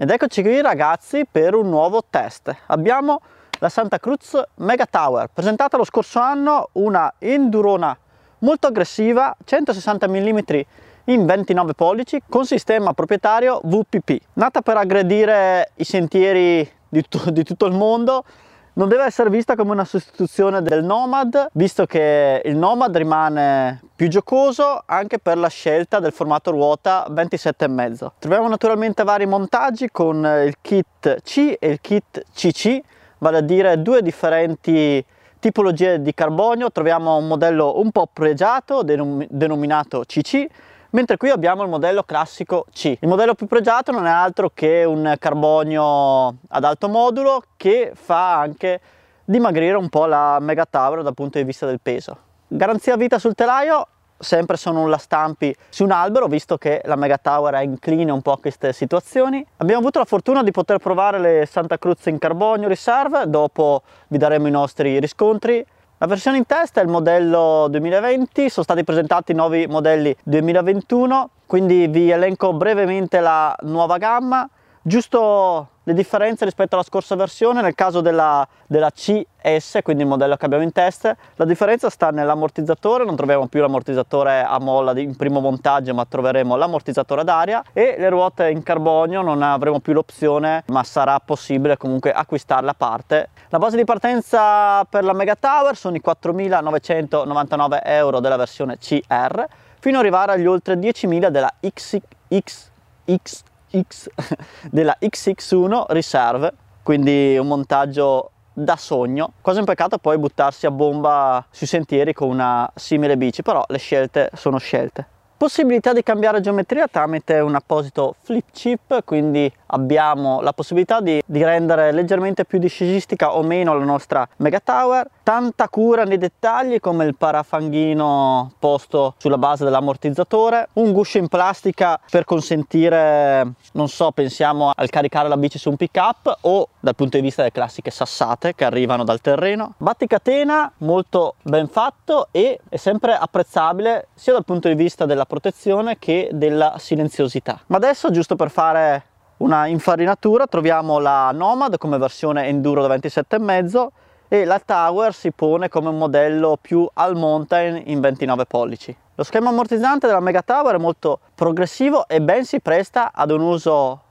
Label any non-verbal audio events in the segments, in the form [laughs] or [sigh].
Ed eccoci qui ragazzi per un nuovo test. Abbiamo la Santa Cruz Mega Tower, presentata lo scorso anno, una endurona molto aggressiva, 160 mm in 29 pollici con sistema proprietario VPP. Nata per aggredire i sentieri di, di tutto il mondo, non deve essere vista come una sostituzione del Nomad, visto che il Nomad rimane più giocoso anche per la scelta del formato ruota 27,5. Troviamo naturalmente vari montaggi con il kit C e il kit CC, vale a dire due differenti tipologie di carbonio. Troviamo un modello un po' pregiato denom denominato CC mentre qui abbiamo il modello classico C. Il modello più pregiato non è altro che un carbonio ad alto modulo che fa anche dimagrire un po' la Mega Tower dal punto di vista del peso. Garanzia vita sul telaio, sempre sono nulla stampi su un albero visto che la Mega Tower è incline un po' a queste situazioni. Abbiamo avuto la fortuna di poter provare le Santa Cruz in carbonio riserve, dopo vi daremo i nostri riscontri. La versione in testa è il modello 2020, sono stati presentati nuovi modelli 2021, quindi vi elenco brevemente la nuova gamma, giusto le differenze rispetto alla scorsa versione, nel caso della, della CS, quindi il modello che abbiamo in testa, la differenza sta nell'ammortizzatore, non troviamo più l'ammortizzatore a molla in primo montaggio, ma troveremo l'ammortizzatore ad aria e le ruote in carbonio non avremo più l'opzione, ma sarà possibile comunque acquistarle a parte. La base di partenza per la Mega Tower sono i 4.999 euro della versione CR, fino ad arrivare agli oltre 10.000 della XXX X [laughs] della XX1 Reserve, quindi un montaggio da sogno. Quasi un peccato poi buttarsi a bomba sui sentieri con una simile bici, però le scelte sono scelte. Possibilità di cambiare geometria tramite un apposito flip chip, quindi abbiamo la possibilità di, di, rendere leggermente più discesistica o meno la nostra Mega Tower, tanta cura nei dettagli come il parafanghino posto sulla base dell'ammortizzatore, un guscio in plastica per consentire, non so, pensiamo al caricare la bici su un pick up o dal punto di vista delle classiche sassate che arrivano dal terreno. Batticatena molto ben fatto e è sempre apprezzabile sia dal punto di vista della protezione che della silenziosità. Ma adesso giusto per fare una infarinatura troviamo la Nomad come versione enduro da 27,5 e la Tower si pone come un modello più all mountain in 29 pollici. Lo schema ammortizzante della Mega Tower è molto progressivo e ben si presta ad un uso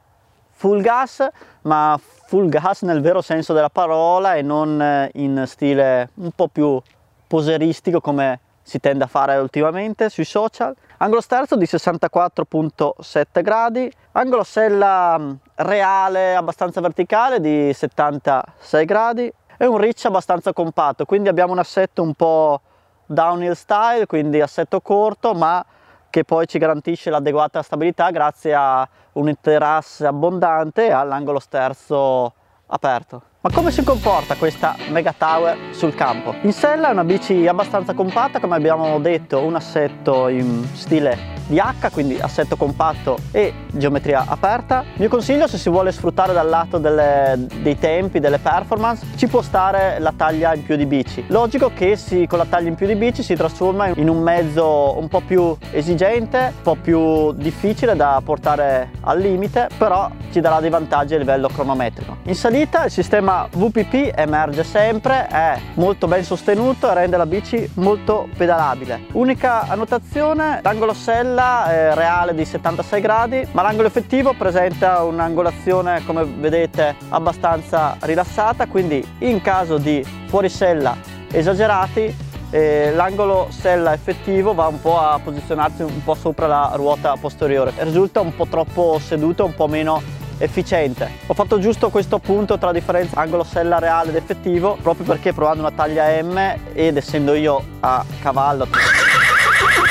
full gas, ma full gas nel vero senso della parola e non eh, in stile un po' più poseristico come si tende a fare ultimamente sui social. Angolo sterzo di 64.7 gradi, angolo sella mm, reale abbastanza verticale di 76 gradi e un reach abbastanza compatto, quindi abbiamo un assetto un po' downhill style, quindi assetto corto ma che poi ci garantisce l'adeguata stabilità grazie a un interasse abbondante e all'angolo sterzo aperto. Ma come si comporta questa Mega Tower sul campo? In sella è una bici abbastanza compatta, come abbiamo detto, un assetto in stile di H, quindi assetto compatto e geometria aperta. Il mio consiglio se si vuole sfruttare dal lato delle, dei tempi, delle performance, ci può stare la taglia in più di bici. Logico che si, con la taglia in più di bici si trasforma in un mezzo un po' più esigente, un po' più difficile da portare al limite, però ci darà dei vantaggi a livello cronometrico. In salita il sistema VPP emerge sempre, è molto ben sostenuto e rende la bici molto pedalabile. Unica annotazione, l'angolo sella stella eh, reale di 76 gradi ma l'angolo effettivo presenta un'angolazione come vedete abbastanza rilassata quindi in caso di fuorisella esagerati eh, l'angolo sella effettivo va un po' a posizionarsi un po' sopra la ruota posteriore risulta un po' troppo seduto un po' meno efficiente. Ho fatto giusto questo appunto tra differenza angolo sella reale ed effettivo proprio perché provando una taglia M ed essendo io a cavallo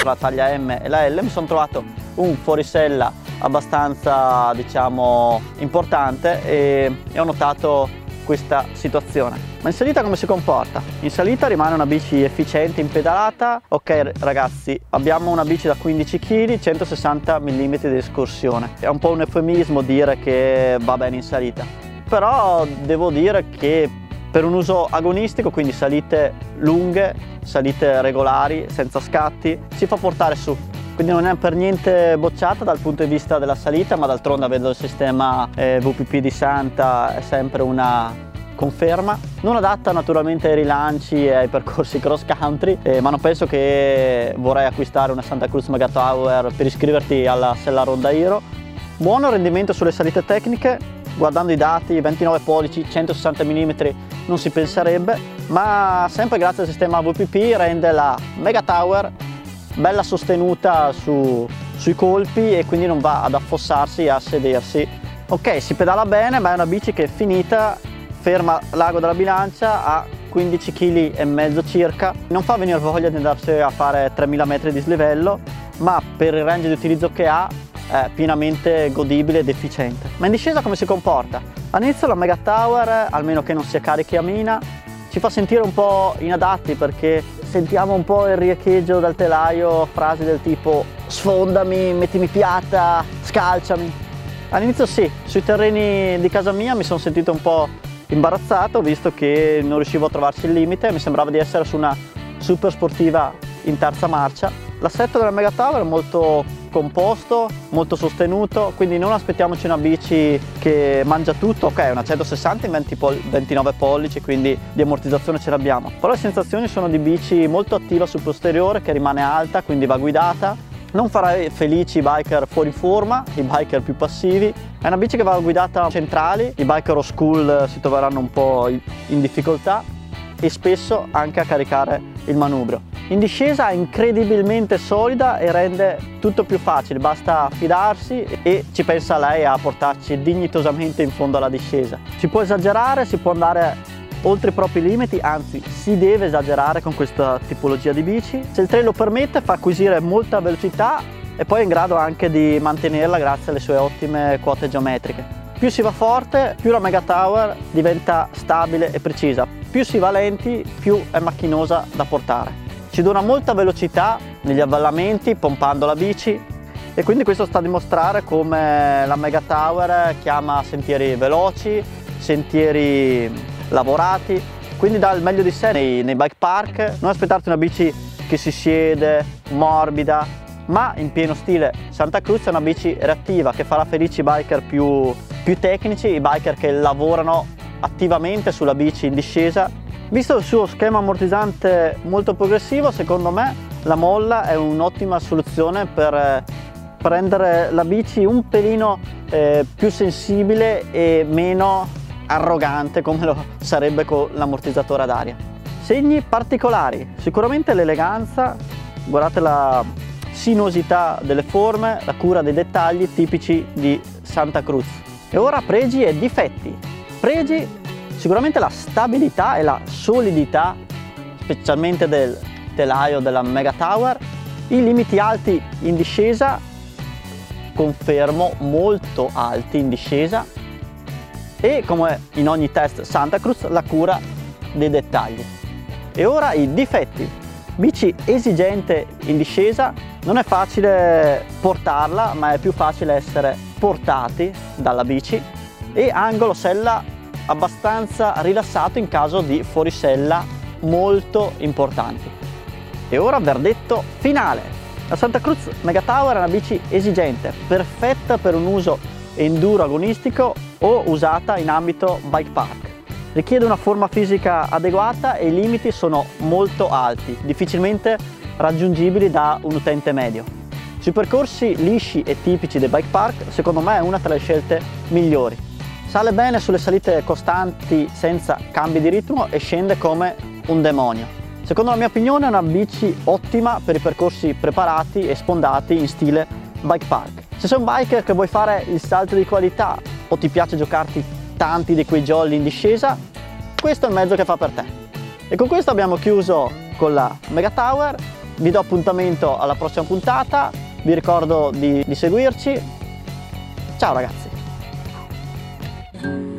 tra la taglia M e la L mi sono trovato un fuorisella abbastanza diciamo importante e, e ho notato questa situazione. Ma in salita come si comporta? In salita rimane una bici efficiente in pedalata. Ok ragazzi, abbiamo una bici da 15 kg, 160 mm di escursione. È un po' un eufemismo dire che va bene in salita. Però devo dire che per un uso agonistico, quindi salite lunghe, salite regolari, senza scatti, si fa portare su. Quindi non è per niente bocciata dal punto di vista della salita, ma d'altronde avendo il sistema eh, VPP di Santa è sempre una conferma. Non adatta naturalmente ai rilanci e ai percorsi cross country, eh, ma non penso che vorrei acquistare una Santa Cruz Mega Tower per iscriverti alla Sella Ronda Hero. Buono rendimento sulle salite tecniche, guardando i dati 29 pollici, 160 mm non si penserebbe, ma sempre grazie al sistema VPP rende la Mega Tower bella sostenuta su, sui colpi e quindi non va ad affossarsi e a sedersi. Ok, si pedala bene, ma è una bici che è finita, ferma l'ago della bilancia a 15 kg e mezzo circa. Non fa venire voglia di andarsi a fare 3000 metri di slivello, ma per il range di utilizzo che ha è pienamente godibile ed efficiente. Ma in discesa come si comporta? All'inizio la Mega Tower, almeno che non sia carichi a mina, ci fa sentire un po' inadatti perché sentiamo un po' il riecheggio dal telaio, frasi del tipo sfondami, mettimi piatta, scalciami. All'inizio sì, sui terreni di casa mia mi sono sentito un po' imbarazzato visto che non riuscivo a trovarci il limite, mi sembrava di essere su una super sportiva in terza marcia. L'assetto della Mega Tower è molto composto, molto sostenuto, quindi non aspettiamoci una bici che mangia tutto, ok, una 160 in 20 pol 29 pollici, quindi di ammortizzazione ce l'abbiamo, però le sensazioni sono di bici molto attiva sul posteriore che rimane alta, quindi va guidata, non farai felici i biker fuori forma, i biker più passivi. È una bici che va guidata centrali, i biker old school si troveranno un po' in difficoltà e spesso anche a caricare il manubrio. In discesa è incredibilmente solida e rende tutto più facile, basta fidarsi e ci pensa lei a portarci dignitosamente in fondo alla discesa. Si può esagerare, si può andare oltre i propri limiti, anzi si deve esagerare con questa tipologia di bici. Se il trail lo permette fa acquisire molta velocità e poi è in grado anche di mantenerla grazie alle sue ottime quote geometriche. Più si va forte, più la Mega Tower diventa stabile e precisa. Più si va lenti, più è macchinosa da portare ci dona molta velocità negli avvallamenti pompando la bici. E quindi questo sta a dimostrare come la Mega Tower chiama sentieri veloci, sentieri lavorati, quindi dà il meglio di sé nei, nei bike park, non aspettarti una bici che si siede, morbida, ma in pieno stile Santa Cruz è una bici reattiva che farà felici i biker più, più tecnici, i biker che lavorano attivamente sulla bici in discesa Visto il suo schema ammortizzante molto progressivo, secondo me la molla è un'ottima soluzione per eh, prendere la bici un pelino eh, più sensibile e meno arrogante come lo sarebbe con l'ammortizzatore ad aria. Segni particolari, sicuramente l'eleganza, guardate la sinuosità delle forme, la cura dei dettagli tipici di Santa Cruz. E ora pregi e difetti. Pregi Sicuramente la stabilità e la solidità, specialmente del telaio della Mega Tower, i limiti alti in discesa, confermo molto alti in discesa e come in ogni test Santa Cruz la cura dei dettagli. E ora i difetti. Bici esigente in discesa, non è facile portarla ma è più facile essere portati dalla bici e angolo sella abbastanza rilassato in caso di fuorisella molto importanti. E ora verdetto finale. La Santa Cruz Mega Tower è una bici esigente, perfetta per un uso enduro agonistico o usata in ambito bike park. Richiede una forma fisica adeguata e i limiti sono molto alti, difficilmente raggiungibili da un utente medio. Sui percorsi lisci e tipici dei bike park, secondo me è una tra le scelte migliori. Sale bene sulle salite costanti senza cambi di ritmo e scende come un demonio. Secondo la mia opinione è una bici ottima per i percorsi preparati e spondati in stile bike park. Se sei un biker che vuoi fare il salto di qualità o ti piace giocarti tanti di quei jolly in discesa, questo è il mezzo che fa per te. E con questo abbiamo chiuso con la Mega Tower, vi do appuntamento alla prossima puntata, vi ricordo di, di seguirci, ciao ragazzi! Thank [laughs] you.